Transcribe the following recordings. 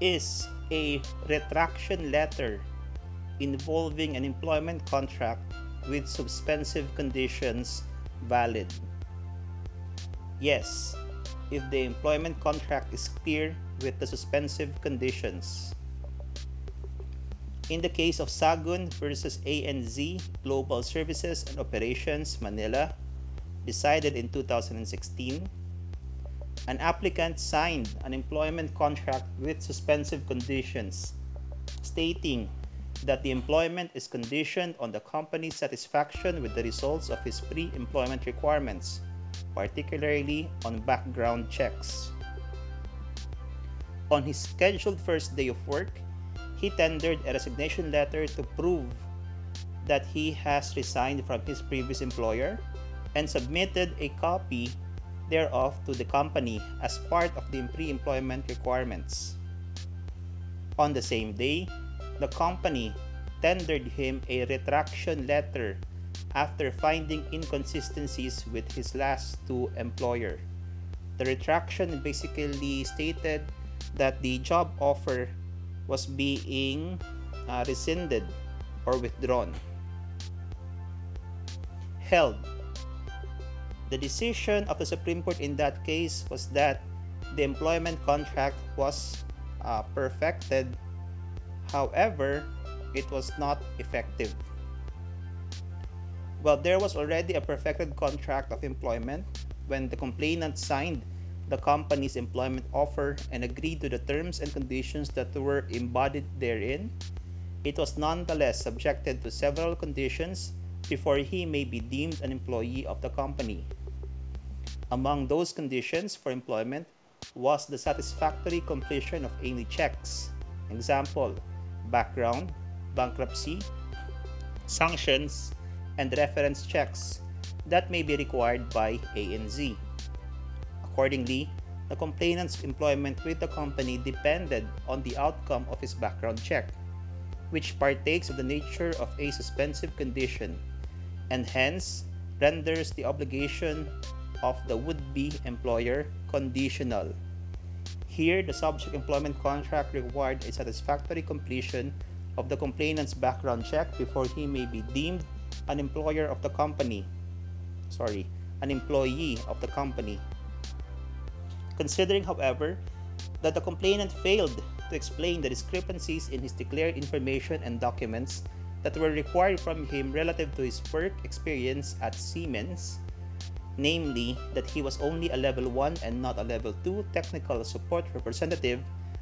is a retraction letter involving an employment contract with suspensive conditions valid? Yes, if the employment contract is clear with the suspensive conditions. In the case of Sagun versus ANZ Global Services and Operations Manila, decided in 2016, an applicant signed an employment contract with suspensive conditions stating that the employment is conditioned on the company's satisfaction with the results of his pre employment requirements, particularly on background checks. On his scheduled first day of work, he tendered a resignation letter to prove that he has resigned from his previous employer and submitted a copy thereof to the company as part of the pre employment requirements. On the same day, the company tendered him a retraction letter after finding inconsistencies with his last two employer. The retraction basically stated that the job offer was being uh, rescinded or withdrawn. Held. The decision of the Supreme Court in that case was that the employment contract was uh, perfected However, it was not effective. Well, there was already a perfected contract of employment when the complainant signed the company's employment offer and agreed to the terms and conditions that were embodied therein. It was nonetheless subjected to several conditions before he may be deemed an employee of the company. Among those conditions for employment was the satisfactory completion of any checks. Example, background, bankruptcy, sanctions, and reference checks that may be required by ANZ. Accordingly, the complainant's employment with the company depended on the outcome of his background check, which partakes of the nature of a suspensive condition and hence renders the obligation of the would be employer conditional. Here, the subject employment contract required a satisfactory completion of the complainant's background check before he may be deemed an employer of the company. Sorry, an employee of the company. Considering, however, that the complainant failed to explain the discrepancies in his declared information and documents that were required from him relative to his work experience at Siemens, namely that he was only a level 1 and not a level 2 technical support representative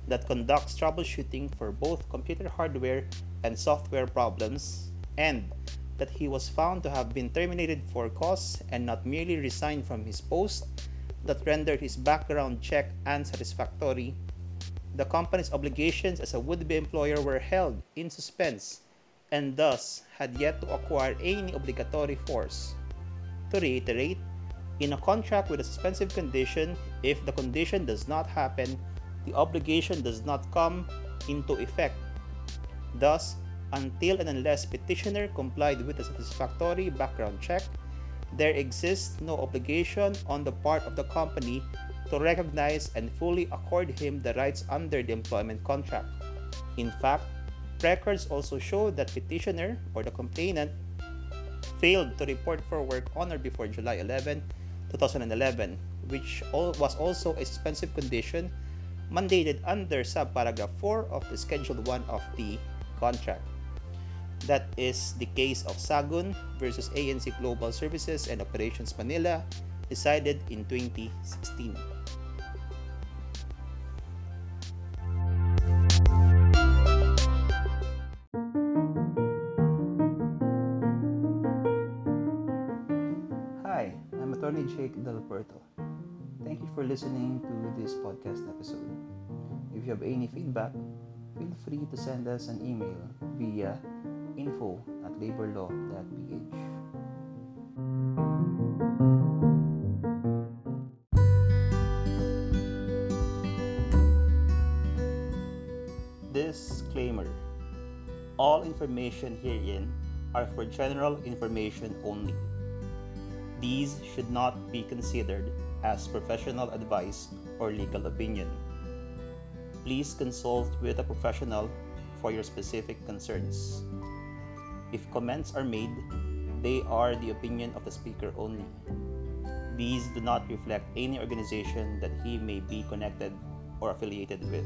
that conducts troubleshooting for both computer hardware and software problems, and that he was found to have been terminated for cause and not merely resigned from his post that rendered his background check unsatisfactory. The company's obligations as a would be employer were held in suspense and thus had yet to acquire any obligatory force. To reiterate, in a contract with a suspensive condition, if the condition does not happen, the obligation does not come into effect. Thus, until and unless petitioner complied with a satisfactory background check, there exists no obligation on the part of the company to recognize and fully accord him the rights under the employment contract. In fact, records also show that petitioner or the complainant failed to report for work on or before July 11, 2011, which was also a suspensive condition mandated under subparagraph 4 of the Schedule 1 of the contract. That is the case of Sagun versus ANZ Global Services and Operations Manila, decided in 2016. Jake Del Puerto. Thank you for listening to this podcast episode. If you have any feedback, feel free to send us an email via info at laborlaw.ph. Disclaimer All information herein are for general information only these should not be considered as professional advice or legal opinion. please consult with a professional for your specific concerns. If comments are made, they are the opinion of the speaker only. These do not reflect any organization that he may be connected or affiliated with.